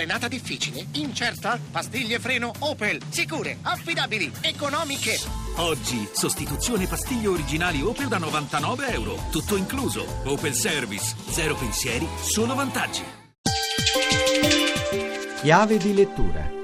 Frenata difficile? Incerta? Pastiglie freno Opel. Sicure, affidabili, economiche. Oggi, sostituzione pastiglie originali Opel da 99 euro. Tutto incluso. Opel Service. Zero pensieri, solo vantaggi. Chiave di lettura.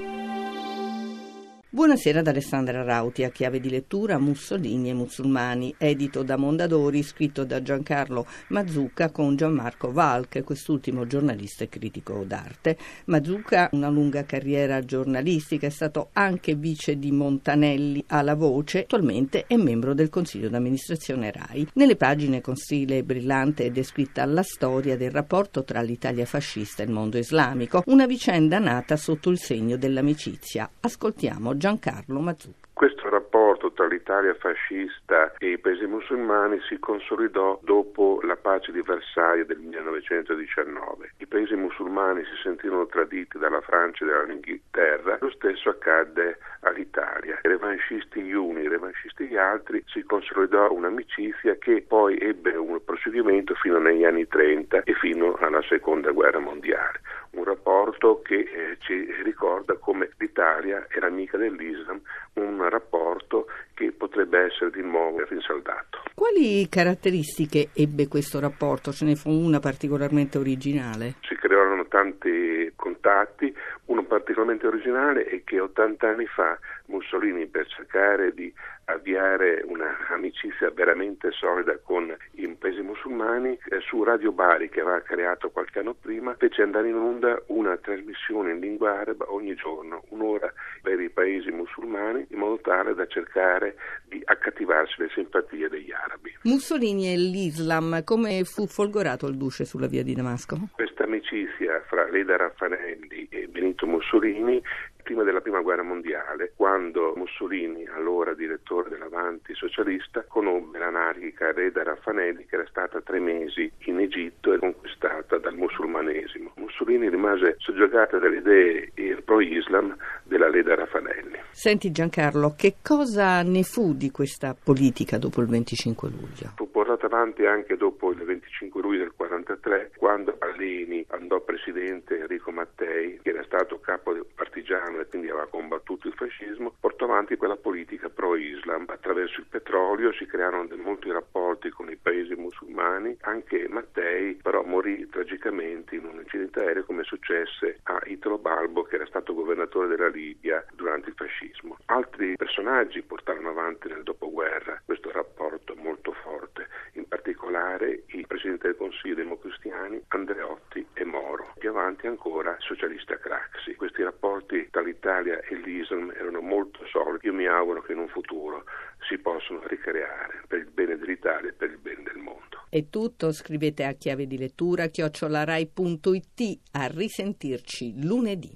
Buonasera ad Alessandra Rauti, a chiave di lettura Mussolini e musulmani, edito da Mondadori, scritto da Giancarlo Mazzucca con Gianmarco Valk, quest'ultimo giornalista e critico d'arte. Mazzucca ha una lunga carriera giornalistica, è stato anche vice di Montanelli alla Voce, attualmente è membro del Consiglio d'amministrazione RAI. Nelle pagine con stile brillante è descritta la storia del rapporto tra l'Italia fascista e il mondo islamico, una vicenda nata sotto il segno dell'amicizia. Ascoltiamo Giancarlo Mazzucca. Questo rapporto tra l'Italia fascista e i paesi musulmani si consolidò dopo la pace di Versailles del 1919. I paesi musulmani si sentirono traditi dalla Francia e dall'Inghilterra, lo stesso accadde all'Italia. I revanscisti gli uni, i revanscisti gli altri, si consolidò un'amicizia che poi ebbe un proseguimento fino negli anni 30 e fino alla seconda guerra mondiale. Rapporto che eh, ci ricorda come l'Italia era amica dell'Islam, un rapporto che potrebbe essere di nuovo rinsaldato. Quali caratteristiche ebbe questo rapporto? Ce ne fu una particolarmente originale? Si crearono tanti contatti, uno particolarmente originale è che 80 anni fa Mussolini per cercare di avviare un'amicizia veramente solida con i paesi musulmani, eh, su Radio Bari che aveva creato qualche anno prima, fece andare in onda una trasmissione in lingua araba ogni giorno, un'ora per i paesi musulmani, in modo tale da cercare di accattivarsi le simpatie degli arabi. Mussolini e l'Islam, come fu folgorato il duce sulla via di Damasco? Questa amicizia fra Leda Raffanelli e Benito Mussolini prima della prima guerra mondiale, quando Mussolini, allora direttore dell'Avanti socialista, conobbe l'anarchica Reda Raffanelli che era stata tre mesi in Egitto e conquistata dal musulmanesimo. Mussolini rimase soggiogato dalle idee pro-Islam della Leda Raffanelli. Senti Giancarlo, che cosa ne fu di questa politica dopo il 25 luglio? Fu portata avanti anche dopo il 25 luglio del 43, quando Allini andò presidente Enrico Mattei, che era stato capo partigiano e quindi aveva combattuto il fascismo, portò avanti quella politica pro-Islam. Attraverso il petrolio si crearono molti rapporti con i paesi musulmani, anche Mattei però morì tragicamente in un incidente aereo come successe a Italo Balbo che era stato governatore della Libia durante il fascismo. Altri personaggi portarono avanti nel dopoguerra questo rapporto molto forte, in particolare il Presidente del Consiglio democristiani Andreotti e Moro, più avanti ancora socialista Craxi. Questi rapporti tra l'Italia e l'Islam erano molto solidi, io mi auguro che in un futuro si possano ricreare per il bene dell'Italia e per il bene del mondo. È tutto, scrivete a chiave di lettura chiocciolarai.it a risentirci lunedì.